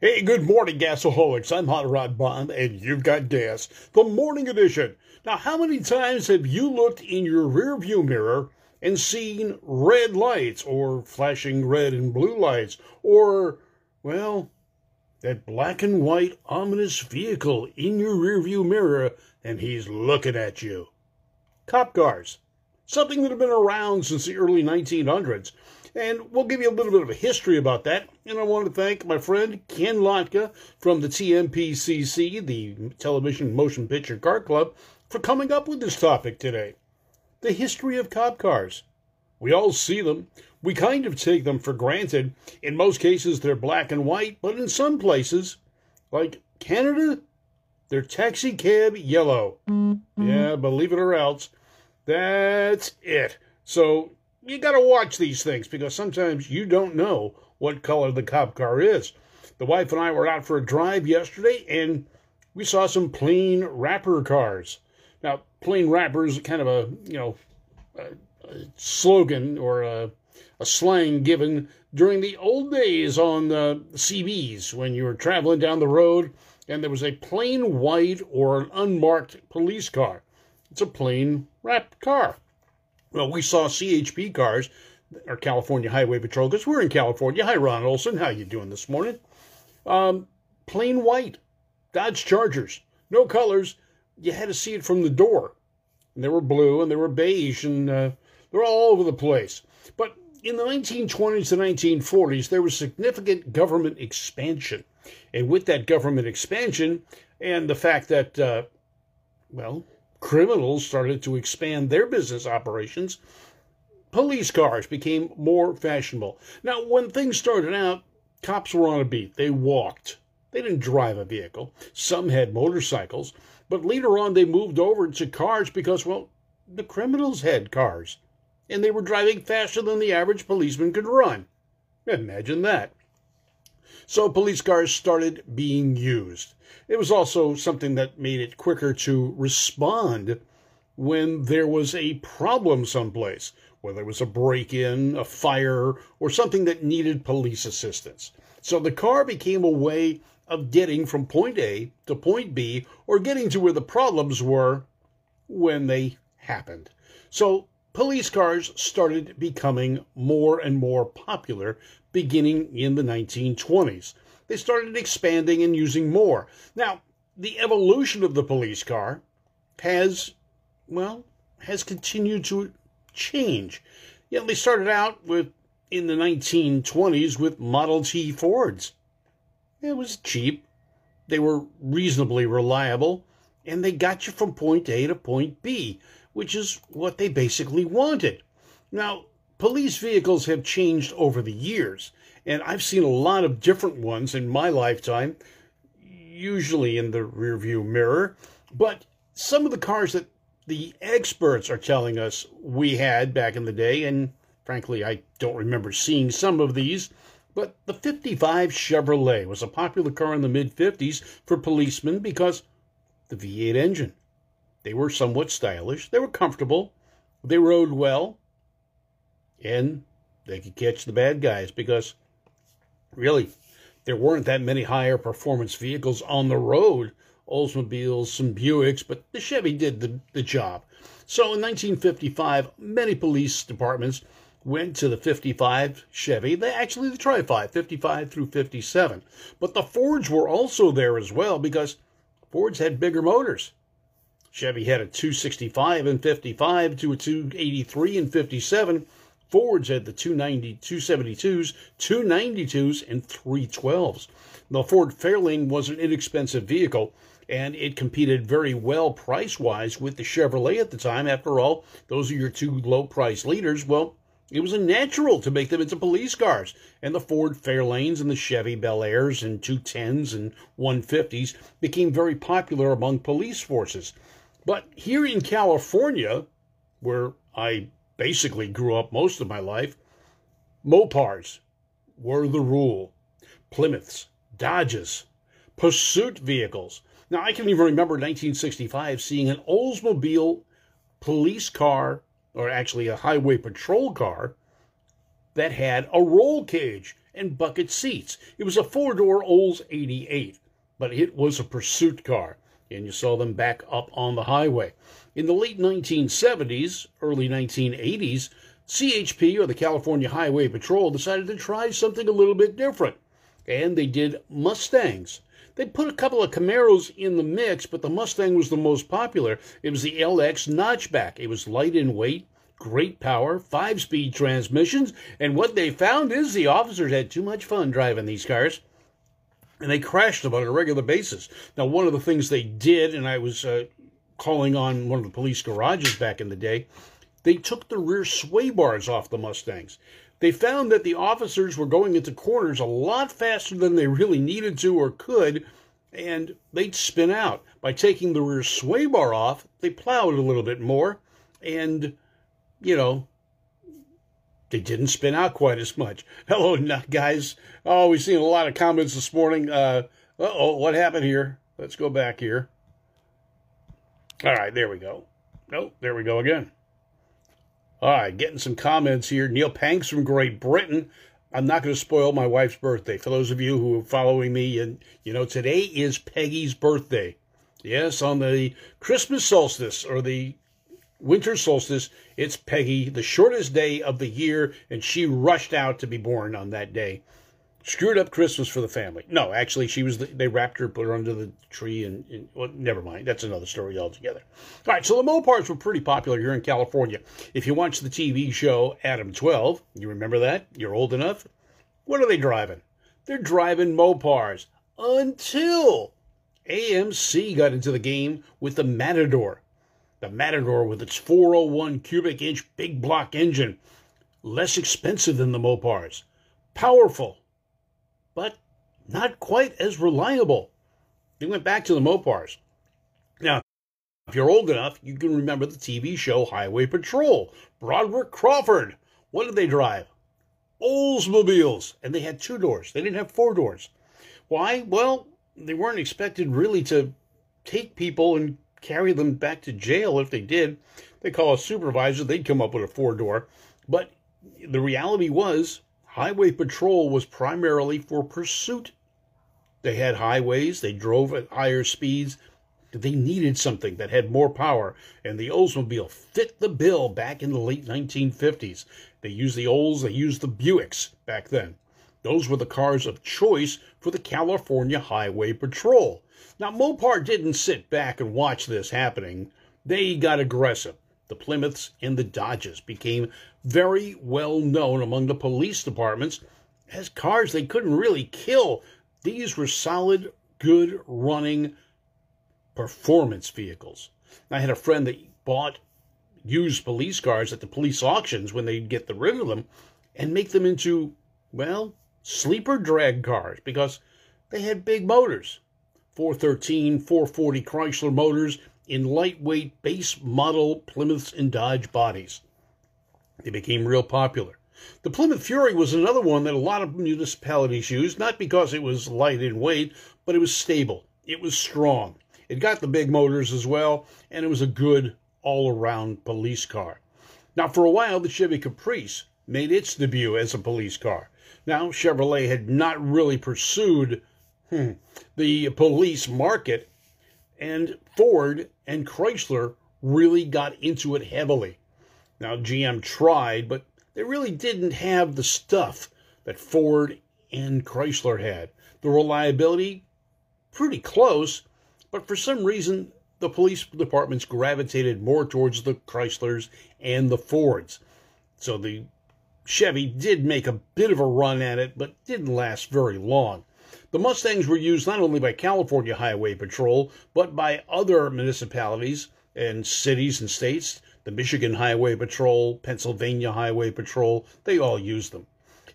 Hey, good morning, gasaholics. I'm Hot Rod Bob, and you've got gas. The morning edition. Now, how many times have you looked in your rearview mirror and seen red lights, or flashing red and blue lights, or, well, that black and white ominous vehicle in your rearview mirror, and he's looking at you? Cop cars. Something that have been around since the early 1900s. And we'll give you a little bit of a history about that. And I want to thank my friend Ken Lotka from the TMPCC, the Television Motion Picture Car Club, for coming up with this topic today. The history of cop cars. We all see them. We kind of take them for granted. In most cases, they're black and white, but in some places, like Canada, they're taxi cab yellow. Mm-hmm. Yeah, believe it or else. That's it. So you got to watch these things because sometimes you don't know what color the cop car is. The wife and I were out for a drive yesterday and we saw some plain wrapper cars. Now, plain wrapper is kind of a, you know, a, a slogan or a, a, slang given during the old days on the CBs when you were traveling down the road and there was a plain white or an unmarked police car. It's a plain wrapped car. Well, we saw CHP cars, or California Highway Patrol, because we're in California. Hi, Ron Olson. How you doing this morning? Um, plain white Dodge Chargers, no colors. You had to see it from the door. And they were blue and they were beige and uh, they're all over the place. But in the 1920s to 1940s, there was significant government expansion. And with that government expansion and the fact that, uh, well, criminals started to expand their business operations, police cars became more fashionable. Now, when things started out, cops were on a beat. They walked. They didn't drive a vehicle. Some had motorcycles, but later on they moved over to cars because, well, the criminals had cars, and they were driving faster than the average policeman could run. Imagine that. So police cars started being used. It was also something that made it quicker to respond when there was a problem someplace, whether it was a break in, a fire, or something that needed police assistance. So the car became a way of getting from point A to point B or getting to where the problems were when they happened. So police cars started becoming more and more popular beginning in the 1920s. They started expanding and using more. Now, the evolution of the police car has, well, has continued to change. You know, they started out with in the 1920s with Model T Fords. It was cheap, they were reasonably reliable, and they got you from point A to point B, which is what they basically wanted. Now, police vehicles have changed over the years, and I've seen a lot of different ones in my lifetime, usually in the rearview mirror. But some of the cars that the experts are telling us we had back in the day, and frankly, I don't remember seeing some of these. But the 55 Chevrolet was a popular car in the mid 50s for policemen because the V8 engine. They were somewhat stylish, they were comfortable, they rode well, and they could catch the bad guys because really there weren't that many higher performance vehicles on the road Oldsmobiles, some Buicks, but the Chevy did the, the job. So in 1955, many police departments went to the 55 Chevy. They actually the Tri 5, 55 through 57. But the Fords were also there as well because Fords had bigger motors. Chevy had a 265 and 55 to a 283 and 57. Fords had the 290, 272s, 292s, and 312s. The Ford Fairlane was an inexpensive vehicle, and it competed very well price wise with the Chevrolet at the time. After all, those are your two low price leaders. Well, it was a natural to make them into police cars, and the Ford Fairlanes and the Chevy Bel Airs and 210s and 150s became very popular among police forces. But here in California, where I basically grew up most of my life, Mopars were the rule. Plymouths, Dodges, pursuit vehicles. Now, I can even remember 1965 seeing an Oldsmobile police car, or actually a highway patrol car, that had a roll cage and bucket seats. It was a four door Olds 88, but it was a pursuit car, and you saw them back up on the highway. In the late 1970s, early 1980s, CHP or the California Highway Patrol decided to try something a little bit different, and they did Mustangs. They put a couple of Camaros in the mix, but the Mustang was the most popular. It was the LX Notchback. It was light in weight, great power, five speed transmissions, and what they found is the officers had too much fun driving these cars. And they crashed them on a regular basis. Now, one of the things they did, and I was uh, calling on one of the police garages back in the day, they took the rear sway bars off the Mustangs. They found that the officers were going into corners a lot faster than they really needed to or could, and they'd spin out. By taking the rear sway bar off, they plowed a little bit more, and, you know, they didn't spin out quite as much. Hello, guys. Oh, we've seen a lot of comments this morning. Uh oh, what happened here? Let's go back here. All right, there we go. Nope, there we go again. All right, getting some comments here. Neil Panks from Great Britain. I'm not going to spoil my wife's birthday. For those of you who are following me, and you know, today is Peggy's birthday. Yes, on the Christmas solstice or the winter solstice, it's Peggy, the shortest day of the year, and she rushed out to be born on that day screwed up Christmas for the family. No, actually, she was. The, they wrapped her, put her under the tree, and, and well, never mind. That's another story altogether. All right, so the Mopars were pretty popular here in California. If you watch the TV show Adam Twelve, you remember that? You're old enough. What are they driving? They're driving Mopars until AMC got into the game with the Matador. The Matador with its 401 cubic inch big block engine, less expensive than the Mopars, powerful, but not quite as reliable. They went back to the Mopars. Now, if you're old enough, you can remember the TV show Highway Patrol. Broderick Crawford. What did they drive? Oldsmobiles. And they had two doors. They didn't have four doors. Why? Well, they weren't expected really to take people and carry them back to jail if they did. They call a supervisor, they'd come up with a four door. But the reality was Highway patrol was primarily for pursuit. They had highways, they drove at higher speeds. They needed something that had more power, and the Oldsmobile fit the bill back in the late 1950s. They used the Olds, they used the Buicks back then. Those were the cars of choice for the California Highway Patrol. Now, Mopar didn't sit back and watch this happening. They got aggressive the Plymouths, and the Dodges became very well known among the police departments as cars they couldn't really kill. These were solid, good running performance vehicles. I had a friend that bought used police cars at the police auctions when they'd get the rid of them and make them into, well, sleeper drag cars because they had big motors. 413, 440 Chrysler motors in lightweight base model Plymouths and Dodge bodies. They became real popular. The Plymouth Fury was another one that a lot of municipalities used, not because it was light in weight, but it was stable. It was strong. It got the big motors as well, and it was a good all around police car. Now, for a while, the Chevy Caprice made its debut as a police car. Now, Chevrolet had not really pursued hmm, the police market and Ford and Chrysler really got into it heavily. Now, GM tried, but they really didn't have the stuff that Ford and Chrysler had. The reliability, pretty close, but for some reason, the police departments gravitated more towards the Chryslers and the Fords. So the Chevy did make a bit of a run at it, but didn't last very long. The Mustangs were used not only by California Highway Patrol, but by other municipalities and cities and states. The Michigan Highway Patrol, Pennsylvania Highway Patrol, they all used them.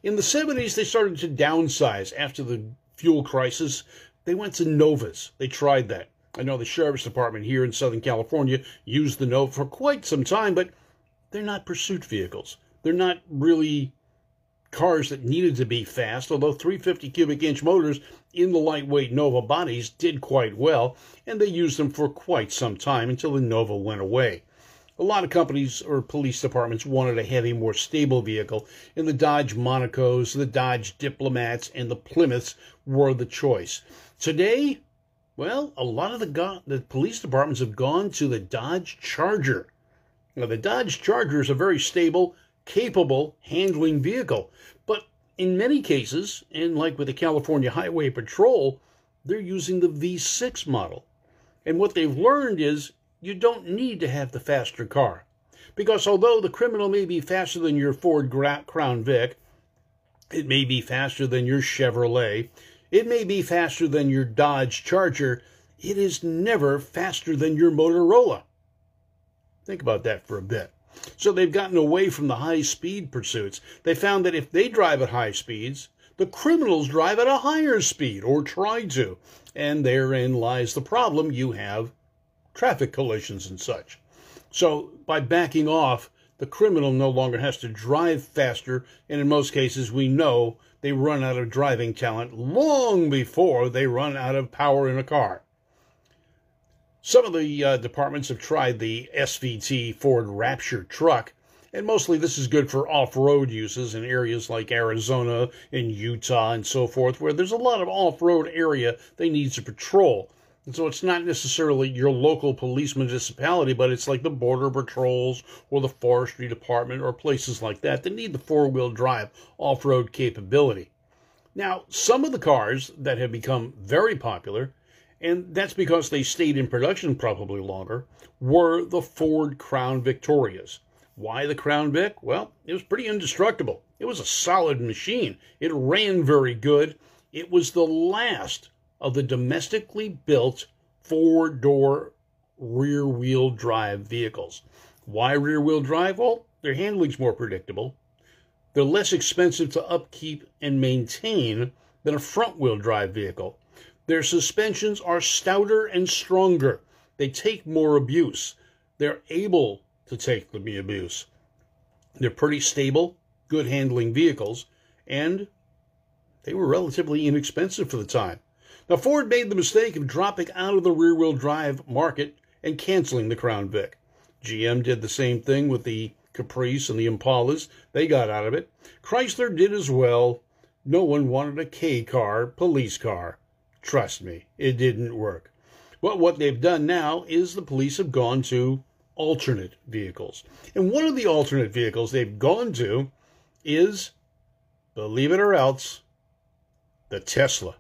In the 70s, they started to downsize after the fuel crisis. They went to Novas. They tried that. I know the Sheriff's Department here in Southern California used the Nova for quite some time, but they're not pursuit vehicles. They're not really cars that needed to be fast, although 350 cubic inch motors in the lightweight Nova bodies did quite well, and they used them for quite some time until the Nova went away. A lot of companies or police departments wanted a heavy, more stable vehicle, and the Dodge Monacos, the Dodge Diplomats, and the Plymouths were the choice. Today, well, a lot of the, go- the police departments have gone to the Dodge Charger. Now, the Dodge Charger is a very stable, capable handling vehicle, but in many cases, and like with the California Highway Patrol, they're using the V6 model. And what they've learned is you don't need to have the faster car. Because although the criminal may be faster than your Ford Crown Vic, it may be faster than your Chevrolet, it may be faster than your Dodge Charger, it is never faster than your Motorola. Think about that for a bit. So they've gotten away from the high speed pursuits. They found that if they drive at high speeds, the criminals drive at a higher speed or try to. And therein lies the problem. You have traffic collisions and such. So by backing off, the criminal no longer has to drive faster. And in most cases, we know they run out of driving talent long before they run out of power in a car. Some of the uh, departments have tried the SVT Ford Raptor truck, and mostly this is good for off road uses in areas like Arizona and Utah and so forth, where there's a lot of off road area they need to patrol. And so it's not necessarily your local police municipality, but it's like the border patrols or the forestry department or places like that that need the four wheel drive off road capability. Now, some of the cars that have become very popular and that's because they stayed in production probably longer, were the Ford Crown Victorias. Why the Crown Vic? Well, it was pretty indestructible. It was a solid machine. It ran very good. It was the last of the domestically built four door rear wheel drive vehicles. Why rear wheel drive? Well, their handling's more predictable. They're less expensive to upkeep and maintain than a front wheel drive vehicle. Their suspensions are stouter and stronger. They take more abuse. They're able to take the abuse. They're pretty stable, good handling vehicles, and they were relatively inexpensive for the time. Now, Ford made the mistake of dropping out of the rear wheel drive market and canceling the Crown Vic. GM did the same thing with the Caprice and the Impalas. They got out of it. Chrysler did as well. No one wanted a K car, police car. Trust me, it didn't work. Well, what they've done now is the police have gone to alternate vehicles. And one of the alternate vehicles they've gone to is, believe it or else, the Tesla.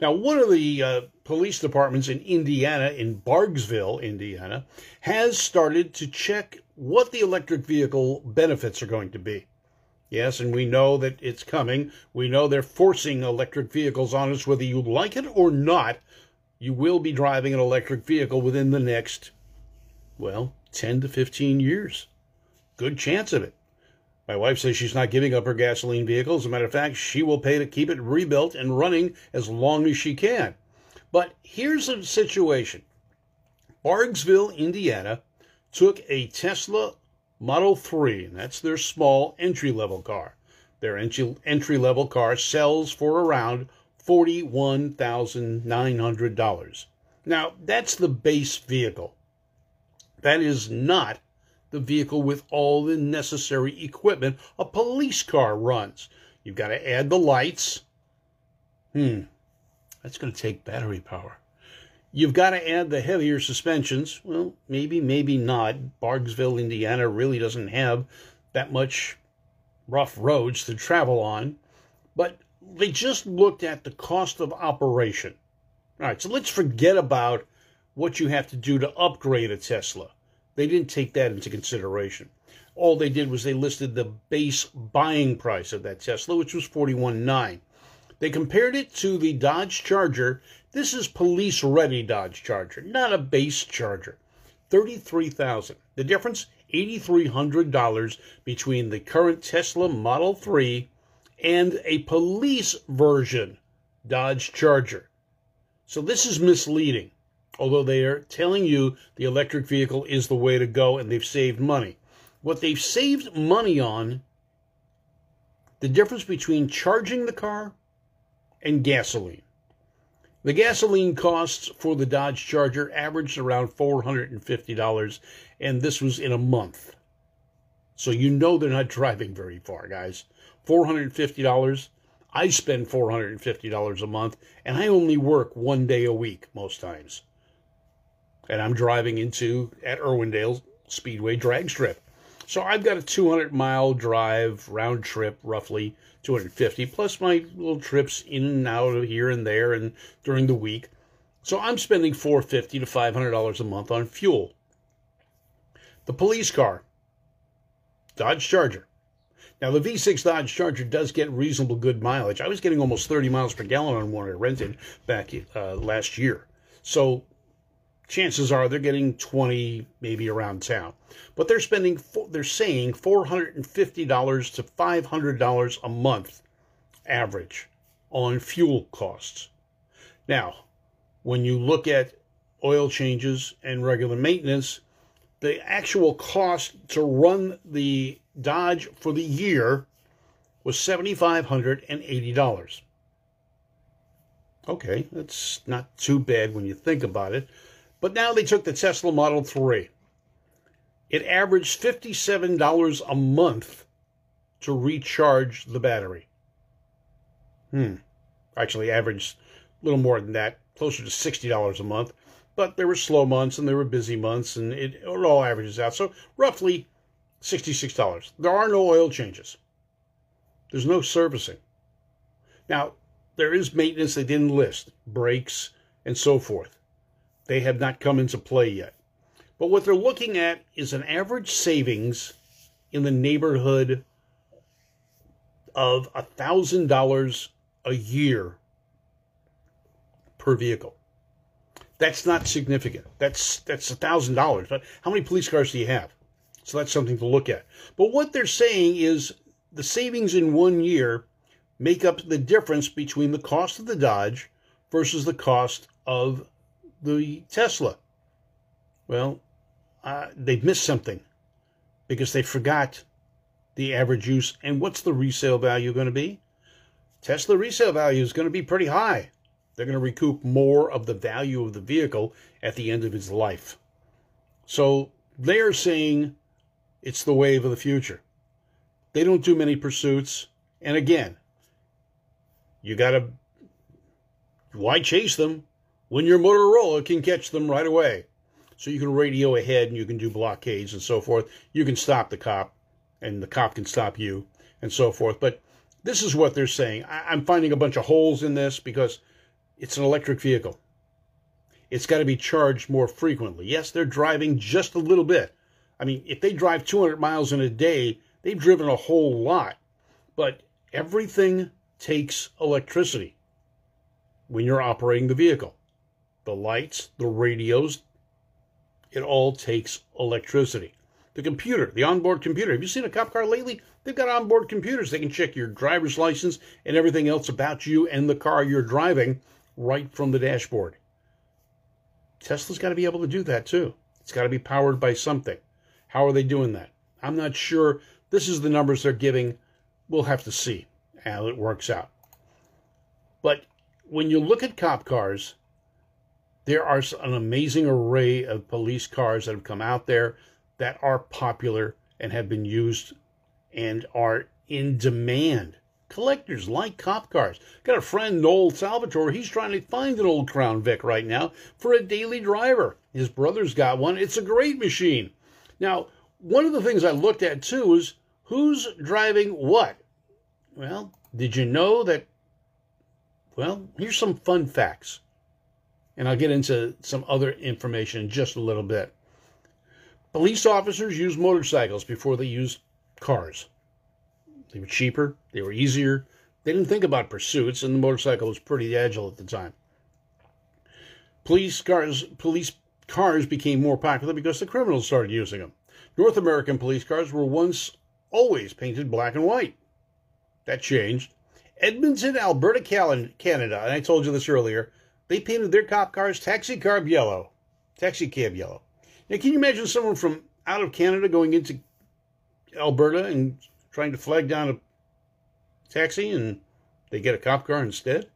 Now, one of the uh, police departments in Indiana, in Bargsville, Indiana, has started to check what the electric vehicle benefits are going to be. Yes, and we know that it's coming. We know they're forcing electric vehicles on us, whether you like it or not. You will be driving an electric vehicle within the next, well, 10 to 15 years. Good chance of it. My wife says she's not giving up her gasoline vehicle. As a matter of fact, she will pay to keep it rebuilt and running as long as she can. But here's a situation Bargsville, Indiana, took a Tesla Model 3, that's their small entry level car. Their entry level car sells for around $41,900. Now, that's the base vehicle. That is not the vehicle with all the necessary equipment a police car runs. You've got to add the lights. Hmm, that's going to take battery power. You've got to add the heavier suspensions. Well, maybe, maybe not. Bargsville, Indiana really doesn't have that much rough roads to travel on. But they just looked at the cost of operation. All right, so let's forget about what you have to do to upgrade a Tesla. They didn't take that into consideration. All they did was they listed the base buying price of that Tesla, which was 41.9. They compared it to the Dodge Charger this is police ready Dodge Charger, not a base Charger. 33000 The difference $8,300 between the current Tesla Model 3 and a police version Dodge Charger. So this is misleading, although they are telling you the electric vehicle is the way to go and they've saved money. What they've saved money on, the difference between charging the car and gasoline. The gasoline costs for the Dodge Charger averaged around $450, and this was in a month. So you know they're not driving very far, guys. $450. I spend $450 a month, and I only work one day a week most times. And I'm driving into at Irwindale Speedway drag strip. So I've got a 200 mile drive round trip, roughly 250, plus my little trips in and out of here and there and during the week. So I'm spending 450 to 500 dollars a month on fuel. The police car, Dodge Charger. Now the V6 Dodge Charger does get reasonable good mileage. I was getting almost 30 miles per gallon on one I rented back uh, last year. So chances are they're getting 20 maybe around town. But they're spending they're saying $450 to $500 a month average on fuel costs. Now when you look at oil changes and regular maintenance the actual cost to run the dodge for the year was $7580 okay that's not too bad when you think about it but now they took the Tesla Model 3. It averaged $57 a month to recharge the battery. Hmm. Actually, averaged a little more than that, closer to $60 a month. But there were slow months and there were busy months, and it, it all averages out. So roughly $66. There are no oil changes. There's no servicing. Now, there is maintenance they didn't list, brakes and so forth. They have not come into play yet. But what they're looking at is an average savings in the neighborhood of $1,000 a year per vehicle. That's not significant. That's that's $1,000. But how many police cars do you have? So that's something to look at. But what they're saying is the savings in one year make up the difference between the cost of the Dodge versus the cost of the Tesla. Well, uh, they've missed something because they forgot the average use. And what's the resale value going to be? Tesla resale value is going to be pretty high. They're going to recoup more of the value of the vehicle at the end of its life. So they're saying it's the wave of the future. They don't do many pursuits. And again, you got to, why chase them when your Motorola can catch them right away. So you can radio ahead and you can do blockades and so forth. You can stop the cop and the cop can stop you and so forth. But this is what they're saying. I- am finding a bunch of holes in this because it's an electric vehicle. It's got to be charged more frequently. Yes, they're driving just a little bit. I mean, if they drive 200 miles in a day, they've driven a whole lot. But everything takes electricity when you're operating the vehicle the lights, the radios, it all takes electricity. The computer, the onboard computer. Have you seen a cop car lately? They've got onboard computers. They can check your driver's license and everything else about you and the car you're driving right from the dashboard. Tesla's got to be able to do that too. It's got to be powered by something. How are they doing that? I'm not sure. This is the numbers they're giving. We'll have to see how it works out. But when you look at cop cars, there are an amazing array of police cars that have come out there that are popular and have been used and are in demand. Collectors like cop cars. Got a friend, Noel Salvatore. He's trying to find an old Crown Vic right now for a daily driver. His brother's got one. It's a great machine. Now, one of the things I looked at too is who's driving what? Well, did you know that? Well, here's some fun facts and I'll get into some other information in just a little bit. Police officers used motorcycles before they used cars. They were cheaper, they were easier. They didn't think about pursuits, and the motorcycle was pretty agile at the time. Police cars, police cars became more popular because the criminals started using them. North American police cars were once always painted black and white. That changed. Edmonton, Alberta, Canada, and I told you this earlier, they painted their cop cars taxi cab yellow. Taxi cab yellow. Now, can you imagine someone from out of Canada going into Alberta and trying to flag down a taxi and they get a cop car instead?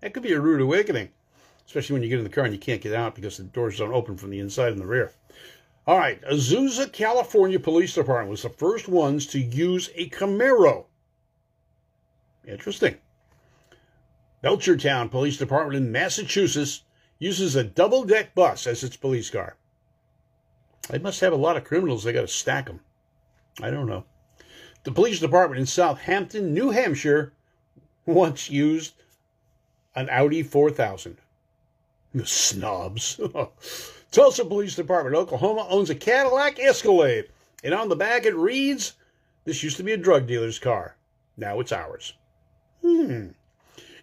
That could be a rude awakening, especially when you get in the car and you can't get out because the doors don't open from the inside and the rear. All right, Azusa, California Police Department was the first ones to use a Camaro. Interesting. Belchertown Police Department in Massachusetts uses a double deck bus as its police car. They must have a lot of criminals. They got to stack them. I don't know. The police department in Southampton, New Hampshire, once used an Audi 4000. The snobs. Tulsa Police Department, Oklahoma, owns a Cadillac Escalade. And on the back it reads, This used to be a drug dealer's car. Now it's ours. Hmm.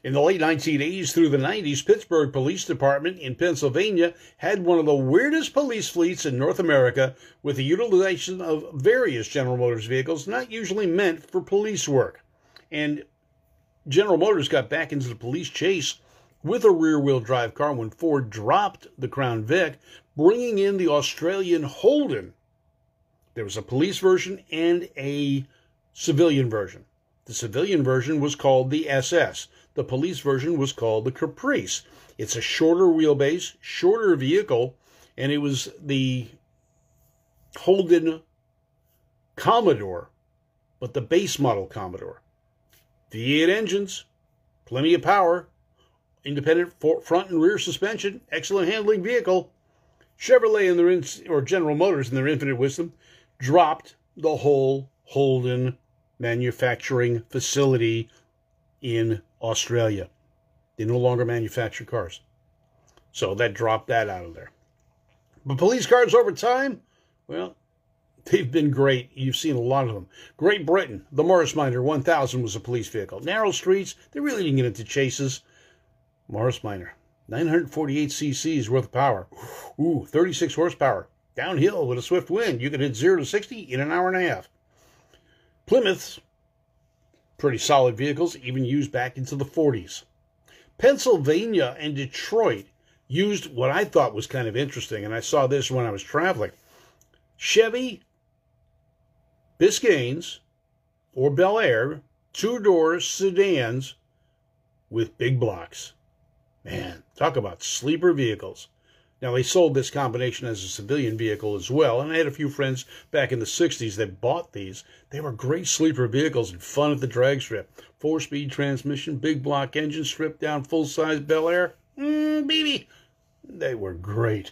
In the late 1980s through the 90s, Pittsburgh Police Department in Pennsylvania had one of the weirdest police fleets in North America with the utilization of various General Motors vehicles not usually meant for police work. And General Motors got back into the police chase with a rear wheel drive car when Ford dropped the Crown Vic, bringing in the Australian Holden. There was a police version and a civilian version. The civilian version was called the SS. The police version was called the Caprice. It's a shorter wheelbase, shorter vehicle, and it was the Holden Commodore, but the base model Commodore. V8 engines, plenty of power, independent front and rear suspension, excellent handling vehicle. Chevrolet and their or General Motors in their infinite wisdom dropped the whole Holden manufacturing facility in Australia. They no longer manufacture cars. So that dropped that out of there. But police cars over time, well, they've been great. You've seen a lot of them. Great Britain, the Morris Minor 1000 was a police vehicle. Narrow streets, they really didn't get into chases. Morris Minor, 948 cc's worth of power. Ooh, 36 horsepower. Downhill with a swift wind. You can hit 0 to 60 in an hour and a half. Plymouths, pretty solid vehicles, even used back into the 40s. Pennsylvania and Detroit used what I thought was kind of interesting, and I saw this when I was traveling. Chevy Biscaynes or Bel Air two door sedans with big blocks. Man, talk about sleeper vehicles. Now, they sold this combination as a civilian vehicle as well, and I had a few friends back in the 60s that bought these. They were great sleeper vehicles and fun at the drag strip. Four speed transmission, big block engine, stripped down full size Bel Air. Mmm, baby. They were great.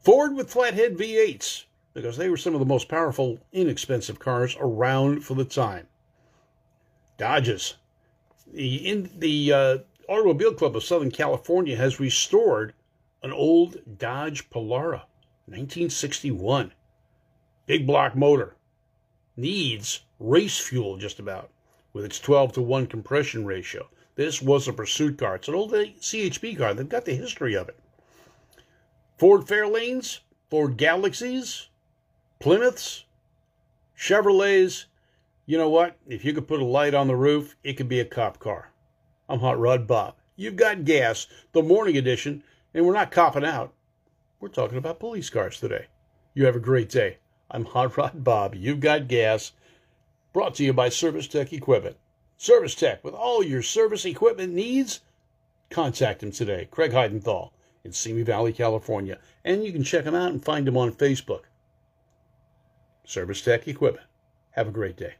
Ford with flathead V8s, because they were some of the most powerful, inexpensive cars around for the time. Dodges. The, in, the uh, Automobile Club of Southern California has restored an old Dodge Polara, 1961. Big block motor. Needs race fuel just about with its 12 to 1 compression ratio. This was a pursuit car. It's an old uh, CHP car. They've got the history of it. Ford Fairlanes, Ford Galaxies, Plymouths, Chevrolets. You know what? If you could put a light on the roof, it could be a cop car. I'm Hot Rod Bob. You've got gas, the morning edition and we're not copping out. We're talking about police cars today. You have a great day. I'm Hot Rod Bob. You've got gas. Brought to you by Service Tech Equipment. Service Tech, with all your service equipment needs, contact him today. Craig Heidenthal in Simi Valley, California. And you can check him out and find him on Facebook. Service Tech Equipment. Have a great day.